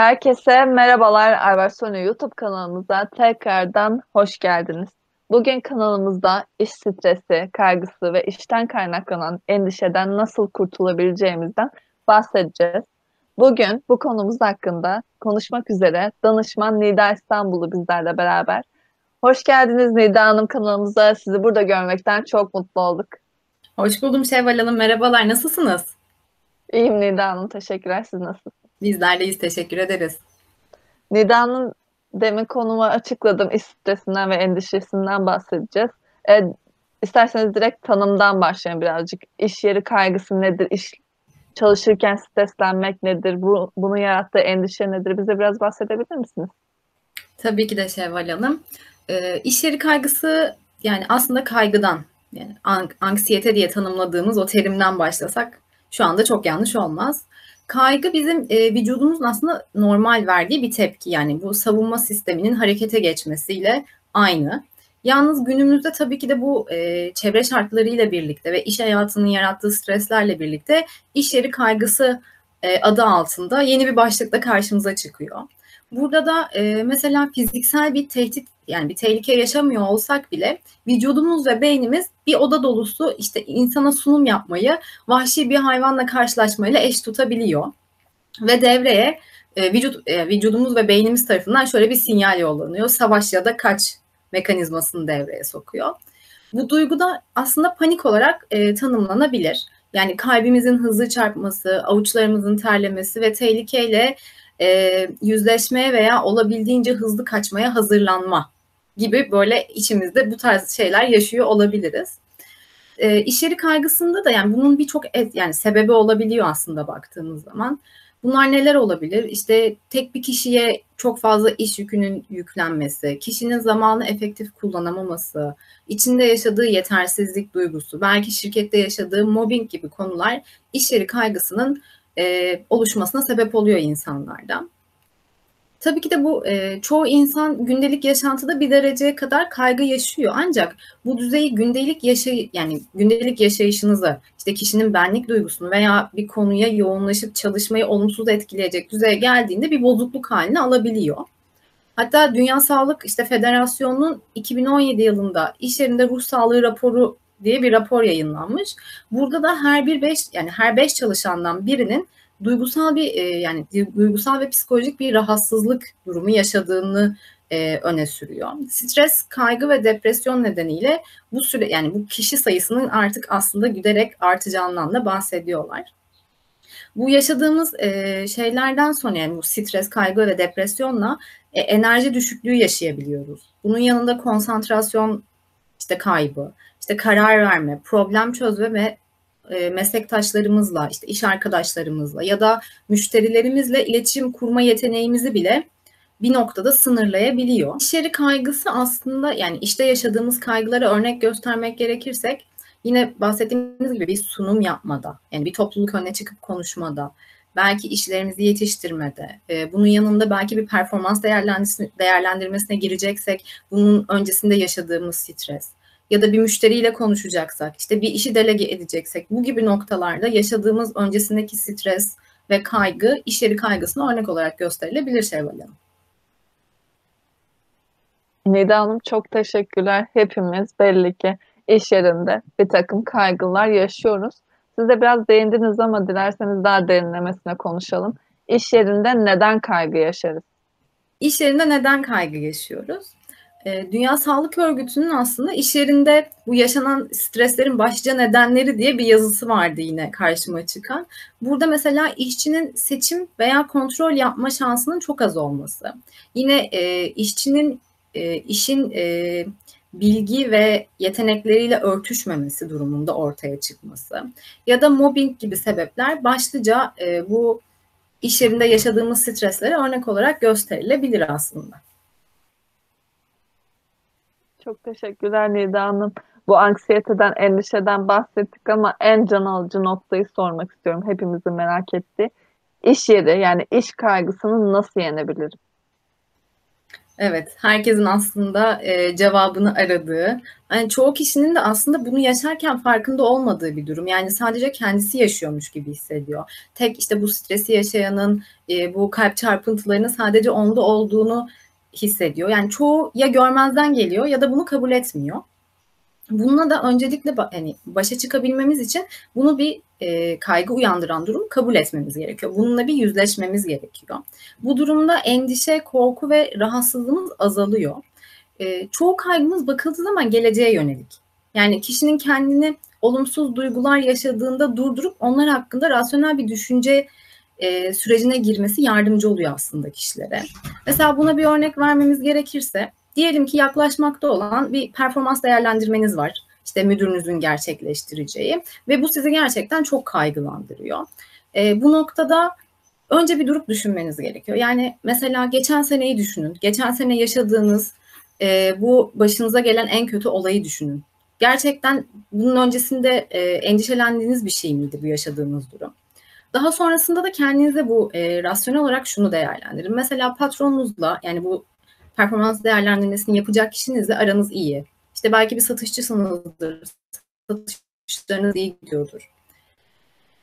Herkese merhabalar Ayvarsonu YouTube kanalımıza tekrardan hoş geldiniz. Bugün kanalımızda iş stresi, kaygısı ve işten kaynaklanan endişeden nasıl kurtulabileceğimizden bahsedeceğiz. Bugün bu konumuz hakkında konuşmak üzere danışman Nida İstanbul'u bizlerle beraber. Hoş geldiniz Nida Hanım kanalımıza. Sizi burada görmekten çok mutlu olduk. Hoş buldum Şevval Hanım. Merhabalar. Nasılsınız? İyiyim Nida Hanım. Teşekkürler. Siz nasılsınız? Bizler deyiz. Teşekkür ederiz. Nida'nın demin konumu açıkladım. İş stresinden ve endişesinden bahsedeceğiz. E, isterseniz direkt tanımdan başlayalım birazcık. İş yeri kaygısı nedir? İş çalışırken streslenmek nedir? Bu, bunun yarattığı endişe nedir? Bize biraz bahsedebilir misiniz? Tabii ki de Şevval Hanım. E, iş yeri kaygısı yani aslında kaygıdan yani anksiyete diye tanımladığımız o terimden başlasak şu anda çok yanlış olmaz. Kaygı bizim e, vücudumuzun aslında normal verdiği bir tepki. Yani bu savunma sisteminin harekete geçmesiyle aynı. Yalnız günümüzde tabii ki de bu e, çevre şartlarıyla birlikte ve iş hayatının yarattığı streslerle birlikte iş yeri kaygısı e, adı altında yeni bir başlıkla karşımıza çıkıyor. Burada da e, mesela fiziksel bir tehdit yani bir tehlike yaşamıyor olsak bile vücudumuz ve beynimiz bir oda dolusu işte insana sunum yapmayı vahşi bir hayvanla karşılaşmayla eş tutabiliyor. Ve devreye e, vücut e, vücudumuz ve beynimiz tarafından şöyle bir sinyal yollanıyor. Savaş ya da kaç mekanizmasını devreye sokuyor. Bu duygu da aslında panik olarak e, tanımlanabilir. Yani kalbimizin hızlı çarpması, avuçlarımızın terlemesi ve tehlikeyle e, yüzleşmeye veya olabildiğince hızlı kaçmaya hazırlanma gibi böyle içimizde bu tarz şeyler yaşıyor olabiliriz. E, iş yeri kaygısında da yani bunun birçok yani sebebi olabiliyor aslında baktığımız zaman. Bunlar neler olabilir? İşte tek bir kişiye çok fazla iş yükünün yüklenmesi, kişinin zamanı efektif kullanamaması, içinde yaşadığı yetersizlik duygusu, belki şirkette yaşadığı mobbing gibi konular iş yeri kaygısının e, oluşmasına sebep oluyor insanlarda. Tabii ki de bu e, çoğu insan gündelik yaşantıda bir dereceye kadar kaygı yaşıyor. Ancak bu düzeyi gündelik yaşay yani gündelik yaşayışınızı, işte kişinin benlik duygusunu veya bir konuya yoğunlaşıp çalışmayı olumsuz etkileyecek düzeye geldiğinde bir bozukluk haline alabiliyor. Hatta Dünya Sağlık işte Federasyonu'nun 2017 yılında iş yerinde ruh sağlığı raporu diye bir rapor yayınlanmış. Burada da her bir beş yani her beş çalışandan birinin duygusal bir e, yani duygusal ve psikolojik bir rahatsızlık durumu yaşadığını e, öne sürüyor. Stres, kaygı ve depresyon nedeniyle bu süre yani bu kişi sayısının artık aslında giderek artacağından da bahsediyorlar. Bu yaşadığımız e, şeylerden sonra yani bu stres, kaygı ve depresyonla enerji düşüklüğü yaşayabiliyoruz. Bunun yanında konsantrasyon işte kaybı, işte karar verme, problem çözme ve e, meslektaşlarımızla, işte iş arkadaşlarımızla ya da müşterilerimizle iletişim kurma yeteneğimizi bile bir noktada sınırlayabiliyor. İş yeri kaygısı aslında yani işte yaşadığımız kaygılara örnek göstermek gerekirsek yine bahsettiğimiz gibi bir sunum yapmada, yani bir topluluk önüne çıkıp konuşmada, belki işlerimizi yetiştirmede, e, bunun yanında belki bir performans değerlendirmesine gireceksek bunun öncesinde yaşadığımız stres, ya da bir müşteriyle konuşacaksak, işte bir işi delege edeceksek bu gibi noktalarda yaşadığımız öncesindeki stres ve kaygı iş yeri kaygısına örnek olarak gösterilebilir Şevval Hanım. Nida Hanım çok teşekkürler. Hepimiz belli ki iş yerinde bir takım kaygılar yaşıyoruz. Siz de biraz değindiniz ama dilerseniz daha derinlemesine konuşalım. İş yerinde neden kaygı yaşarız? İş yerinde neden kaygı yaşıyoruz? Ee, Dünya Sağlık Örgütü'nün aslında iş yerinde bu yaşanan streslerin başlıca nedenleri diye bir yazısı vardı yine karşıma çıkan. Burada mesela işçinin seçim veya kontrol yapma şansının çok az olması. Yine e, işçinin e, işin e, bilgi ve yetenekleriyle örtüşmemesi durumunda ortaya çıkması ya da mobbing gibi sebepler başlıca e, bu iş yerinde yaşadığımız streslere örnek olarak gösterilebilir aslında. Çok teşekkürler Nida Hanım. Bu anksiyeteden, endişeden bahsettik ama en can alıcı noktayı sormak istiyorum. Hepimizin merak ettiği. İş yeri yani iş kaygısını nasıl yenebilirim? Evet, herkesin aslında e, cevabını aradığı, yani çoğu kişinin de aslında bunu yaşarken farkında olmadığı bir durum. Yani sadece kendisi yaşıyormuş gibi hissediyor. Tek işte bu stresi yaşayanın, e, bu kalp çarpıntılarının sadece onda olduğunu hissediyor. Yani çoğu ya görmezden geliyor ya da bunu kabul etmiyor. Bununla da öncelikle hani başa çıkabilmemiz için bunu bir e, kaygı uyandıran durum kabul etmemiz gerekiyor. Bununla bir yüzleşmemiz gerekiyor. Bu durumda endişe, korku ve rahatsızlığımız azalıyor. E, çoğu kaygımız bakıldığı zaman geleceğe yönelik. Yani kişinin kendini olumsuz duygular yaşadığında durdurup onlar hakkında rasyonel bir düşünce e, sürecine girmesi yardımcı oluyor aslında kişilere. Mesela buna bir örnek vermemiz gerekirse Diyelim ki yaklaşmakta olan bir performans değerlendirmeniz var. İşte müdürünüzün gerçekleştireceği ve bu sizi gerçekten çok kaygılandırıyor. E, bu noktada önce bir durup düşünmeniz gerekiyor. Yani mesela geçen seneyi düşünün. Geçen sene yaşadığınız e, bu başınıza gelen en kötü olayı düşünün. Gerçekten bunun öncesinde e, endişelendiğiniz bir şey miydi bu yaşadığınız durum? Daha sonrasında da kendinize bu e, rasyonel olarak şunu değerlendirin. Mesela patronunuzla yani bu performans değerlendirmesini yapacak kişinizle aranız iyi. İşte belki bir satışçısınızdır. Satışlarınız iyi gidiyordur.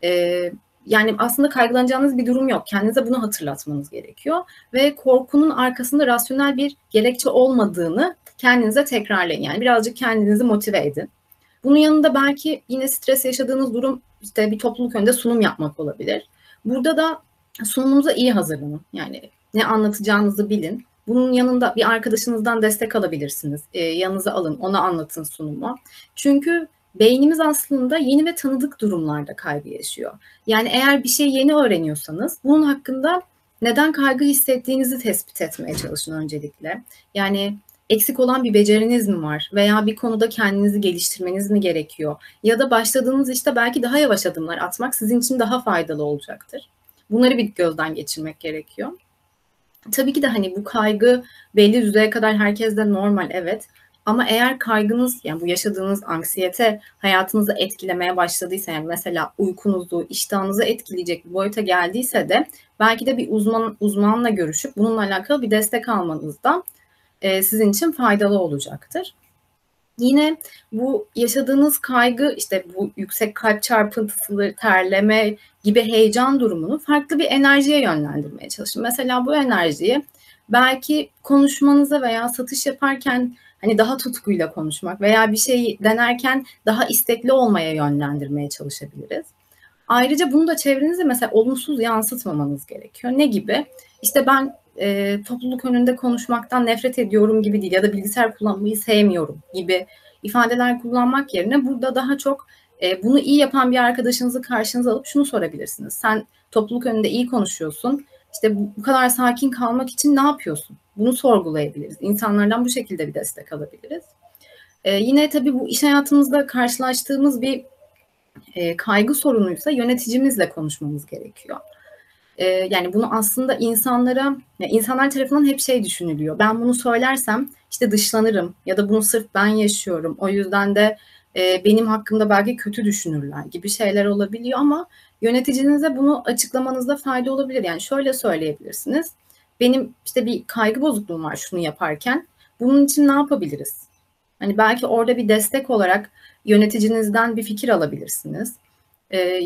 Ee, yani aslında kaygılanacağınız bir durum yok. Kendinize bunu hatırlatmanız gerekiyor. Ve korkunun arkasında rasyonel bir gerekçe olmadığını kendinize tekrarlayın. Yani birazcık kendinizi motive edin. Bunun yanında belki yine stres yaşadığınız durum işte bir topluluk önünde sunum yapmak olabilir. Burada da sunumunuza iyi hazırlanın. Yani ne anlatacağınızı bilin. Bunun yanında bir arkadaşınızdan destek alabilirsiniz. E, yanınıza alın, ona anlatın sunumu. Çünkü beynimiz aslında yeni ve tanıdık durumlarda kaygı yaşıyor. Yani eğer bir şey yeni öğreniyorsanız bunun hakkında neden kaygı hissettiğinizi tespit etmeye çalışın öncelikle. Yani eksik olan bir beceriniz mi var veya bir konuda kendinizi geliştirmeniz mi gerekiyor? Ya da başladığınız işte belki daha yavaş adımlar atmak sizin için daha faydalı olacaktır. Bunları bir gözden geçirmek gerekiyor. Tabii ki de hani bu kaygı belli düzeye kadar herkeste normal evet. Ama eğer kaygınız yani bu yaşadığınız anksiyete hayatınızı etkilemeye başladıysa yani mesela uykunuzu, iştahınızı etkileyecek bir boyuta geldiyse de belki de bir uzman uzmanla görüşüp bununla alakalı bir destek almanız da e, sizin için faydalı olacaktır. Yine bu yaşadığınız kaygı işte bu yüksek kalp çarpıntısı, terleme gibi heyecan durumunu farklı bir enerjiye yönlendirmeye çalışın. Mesela bu enerjiyi belki konuşmanıza veya satış yaparken hani daha tutkuyla konuşmak veya bir şey denerken daha istekli olmaya yönlendirmeye çalışabiliriz. Ayrıca bunu da çevrenize mesela olumsuz yansıtmamanız gerekiyor. Ne gibi? İşte ben e, topluluk önünde konuşmaktan nefret ediyorum gibi değil ya da bilgisayar kullanmayı sevmiyorum gibi ifadeler kullanmak yerine burada daha çok e, bunu iyi yapan bir arkadaşınızı karşınıza alıp şunu sorabilirsiniz. Sen topluluk önünde iyi konuşuyorsun. İşte bu, kadar sakin kalmak için ne yapıyorsun? Bunu sorgulayabiliriz. İnsanlardan bu şekilde bir destek alabiliriz. E, yine tabii bu iş hayatımızda karşılaştığımız bir e, kaygı sorunuysa yöneticimizle konuşmamız gerekiyor. E, yani bunu aslında insanlara, yani insanlar tarafından hep şey düşünülüyor. Ben bunu söylersem işte dışlanırım ya da bunu sırf ben yaşıyorum. O yüzden de e, benim hakkımda belki kötü düşünürler gibi şeyler olabiliyor ama yöneticinize bunu açıklamanızda fayda olabilir. Yani şöyle söyleyebilirsiniz. Benim işte bir kaygı bozukluğum var şunu yaparken. Bunun için ne yapabiliriz? Hani belki orada bir destek olarak yöneticinizden bir fikir alabilirsiniz. Ee,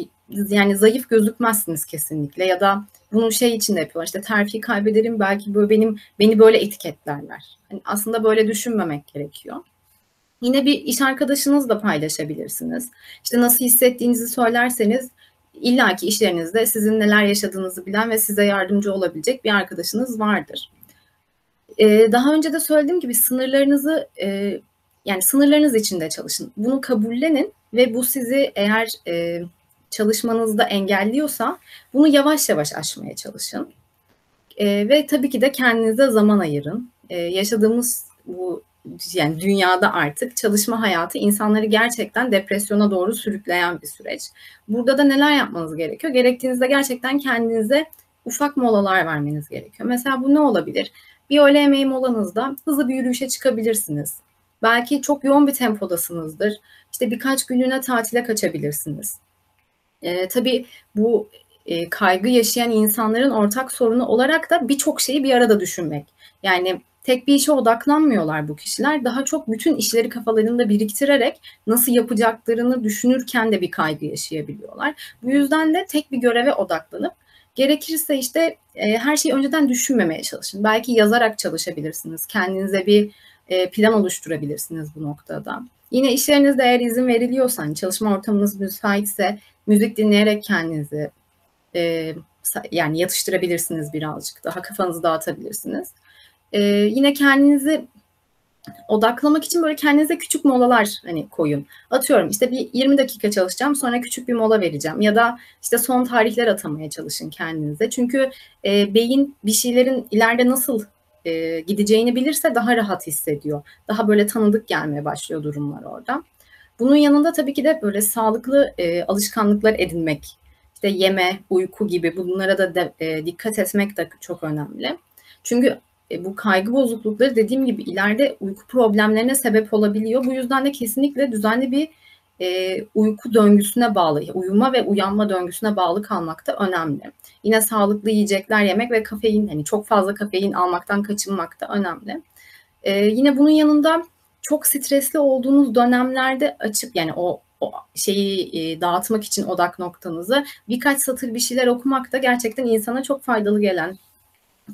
yani zayıf gözükmezsiniz kesinlikle ya da bunu şey için de yapıyorlar. İşte terfi kaybederim belki böyle benim beni böyle etiketlerler. Yani aslında böyle düşünmemek gerekiyor. Yine bir iş arkadaşınızla paylaşabilirsiniz. İşte nasıl hissettiğinizi söylerseniz illaki işlerinizde sizin neler yaşadığınızı bilen ve size yardımcı olabilecek bir arkadaşınız vardır. Ee, daha önce de söylediğim gibi sınırlarınızı e, yani sınırlarınız içinde çalışın. Bunu kabullenin ve bu sizi eğer e, çalışmanızda engelliyorsa bunu yavaş yavaş aşmaya çalışın. E, ve tabii ki de kendinize zaman ayırın. E, yaşadığımız bu yani dünyada artık çalışma hayatı insanları gerçekten depresyona doğru sürükleyen bir süreç. Burada da neler yapmanız gerekiyor? Gerektiğinizde gerçekten kendinize ufak molalar vermeniz gerekiyor. Mesela bu ne olabilir? Bir öğle yemeği molanızda hızlı bir yürüyüşe çıkabilirsiniz. Belki çok yoğun bir tempodasınızdır. İşte birkaç günlüğüne tatile kaçabilirsiniz. Ee, tabii bu e, kaygı yaşayan insanların ortak sorunu olarak da birçok şeyi bir arada düşünmek. Yani tek bir işe odaklanmıyorlar bu kişiler. Daha çok bütün işleri kafalarında biriktirerek nasıl yapacaklarını düşünürken de bir kaygı yaşayabiliyorlar. Bu yüzden de tek bir göreve odaklanıp gerekirse işte e, her şeyi önceden düşünmemeye çalışın. Belki yazarak çalışabilirsiniz. Kendinize bir e, plan oluşturabilirsiniz bu noktada. Yine işlerinizde eğer izin veriliyorsa, hani çalışma ortamınız müsaitse müzik dinleyerek kendinizi e, yani yatıştırabilirsiniz birazcık. Daha kafanızı dağıtabilirsiniz. E, yine kendinizi odaklamak için böyle kendinize küçük molalar hani koyun. Atıyorum işte bir 20 dakika çalışacağım sonra küçük bir mola vereceğim ya da işte son tarihler atamaya çalışın kendinize. Çünkü e, beyin bir şeylerin ileride nasıl e, gideceğini bilirse daha rahat hissediyor. Daha böyle tanıdık gelmeye başlıyor durumlar orada. Bunun yanında tabii ki de böyle sağlıklı e, alışkanlıklar edinmek, işte yeme, uyku gibi bunlara da de, e, dikkat etmek de çok önemli. Çünkü e, bu kaygı bozuklukları dediğim gibi ileride uyku problemlerine sebep olabiliyor. Bu yüzden de kesinlikle düzenli bir e, uyku döngüsüne bağlı, uyuma ve uyanma döngüsüne bağlı kalmak da önemli. Yine sağlıklı yiyecekler yemek ve kafein, hani çok fazla kafein almaktan kaçınmak da önemli. E, yine bunun yanında çok stresli olduğunuz dönemlerde açıp yani o, o şeyi e, dağıtmak için odak noktanızı birkaç satır bir şeyler okumak da gerçekten insana çok faydalı gelen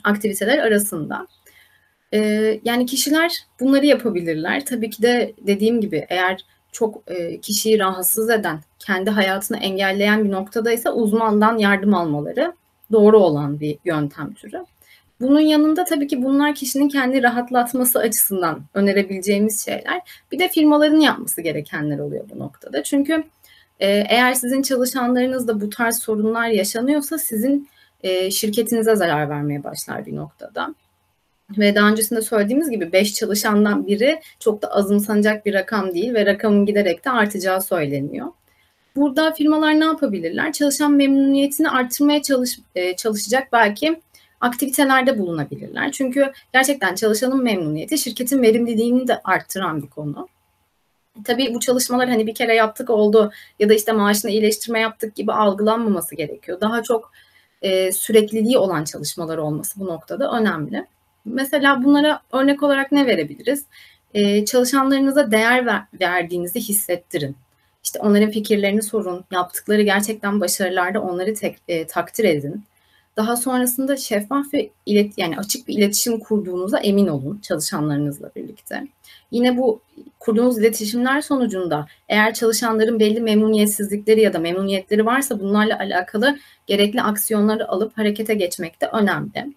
aktiviteler arasında. Ee, yani kişiler bunları yapabilirler. Tabii ki de dediğim gibi eğer çok e, kişiyi rahatsız eden, kendi hayatını engelleyen bir noktadaysa uzmandan yardım almaları doğru olan bir yöntem türü. Bunun yanında tabii ki bunlar kişinin kendi rahatlatması açısından önerebileceğimiz şeyler. Bir de firmaların yapması gerekenler oluyor bu noktada. Çünkü e, eğer sizin çalışanlarınızda bu tarz sorunlar yaşanıyorsa sizin e, şirketinize zarar vermeye başlar bir noktada. Ve daha öncesinde söylediğimiz gibi 5 çalışandan biri çok da azımsanacak bir rakam değil ve rakamın giderek de artacağı söyleniyor. Burada firmalar ne yapabilirler? Çalışan memnuniyetini artırmaya çalış, e, çalışacak belki aktivitelerde bulunabilirler. Çünkü gerçekten çalışanın memnuniyeti şirketin verimliliğini de arttıran bir konu. Tabii bu çalışmalar hani bir kere yaptık oldu ya da işte maaşını iyileştirme yaptık gibi algılanmaması gerekiyor. Daha çok e, sürekliliği olan çalışmalar olması bu noktada önemli. Mesela bunlara örnek olarak ne verebiliriz? E, çalışanlarınıza değer ver, verdiğinizi hissettirin. İşte onların fikirlerini sorun, yaptıkları gerçekten başarılarda onları tek, e, takdir edin. Daha sonrasında şeffaf ve ilet yani açık bir iletişim kurduğunuza emin olun çalışanlarınızla birlikte. Yine bu kurduğunuz iletişimler sonucunda eğer çalışanların belli memnuniyetsizlikleri ya da memnuniyetleri varsa bunlarla alakalı gerekli aksiyonları alıp harekete geçmek de önemli.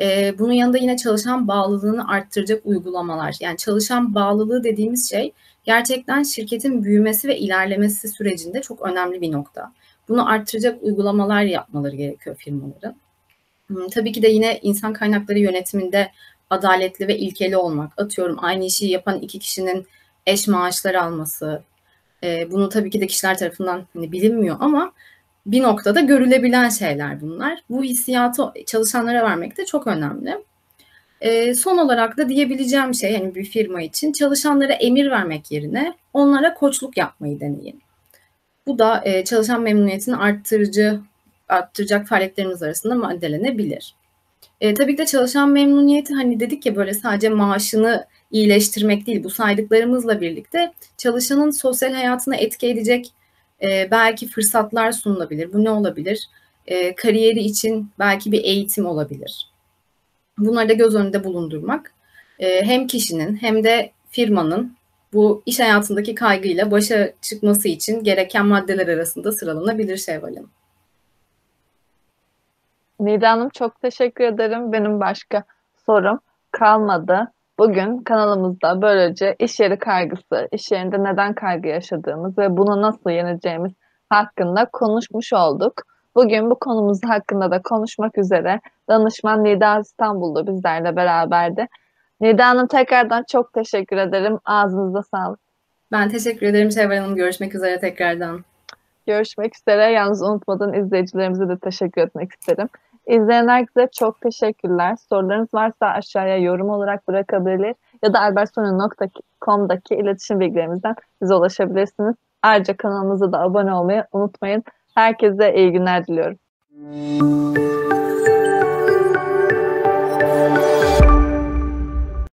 Ee, bunun yanında yine çalışan bağlılığını arttıracak uygulamalar. Yani çalışan bağlılığı dediğimiz şey gerçekten şirketin büyümesi ve ilerlemesi sürecinde çok önemli bir nokta. Bunu arttıracak uygulamalar yapmaları gerekiyor firmaların. Hmm, tabii ki de yine insan kaynakları yönetiminde adaletli ve ilkeli olmak. Atıyorum aynı işi yapan iki kişinin eş maaşları alması. E, bunu tabii ki de kişiler tarafından hani bilinmiyor ama bir noktada görülebilen şeyler bunlar. Bu hissiyatı çalışanlara vermek de çok önemli. E, son olarak da diyebileceğim şey hani bir firma için çalışanlara emir vermek yerine onlara koçluk yapmayı deneyin. Bu da e, çalışan memnuniyetini arttırıcı arttıracak faaliyetlerimiz arasında maddelenebilir. E, tabii ki de çalışan memnuniyeti hani dedik ya böyle sadece maaşını iyileştirmek değil bu saydıklarımızla birlikte çalışanın sosyal hayatına etki edecek e, belki fırsatlar sunulabilir. Bu ne olabilir? E, kariyeri için belki bir eğitim olabilir. Bunları da göz önünde bulundurmak e, hem kişinin hem de firmanın bu iş hayatındaki kaygıyla başa çıkması için gereken maddeler arasında sıralanabilir Şevval Hanım. Nida Hanım çok teşekkür ederim. Benim başka sorum kalmadı. Bugün kanalımızda böylece iş yeri kaygısı, iş yerinde neden kaygı yaşadığımız ve bunu nasıl yeneceğimiz hakkında konuşmuş olduk. Bugün bu konumuz hakkında da konuşmak üzere danışman Nida İstanbul'da bizlerle beraberdi. Nida Hanım tekrardan çok teşekkür ederim. Ağzınıza sağlık. Ben teşekkür ederim Şevval Hanım. Görüşmek üzere tekrardan. Görüşmek üzere. Yalnız unutmadan izleyicilerimize de teşekkür etmek isterim. İzleyen herkese çok teşekkürler. Sorularınız varsa aşağıya yorum olarak bırakabilir ya da albertsonu.com'daki iletişim bilgilerimizden bize ulaşabilirsiniz. Ayrıca kanalımıza da abone olmayı unutmayın. Herkese iyi günler diliyorum.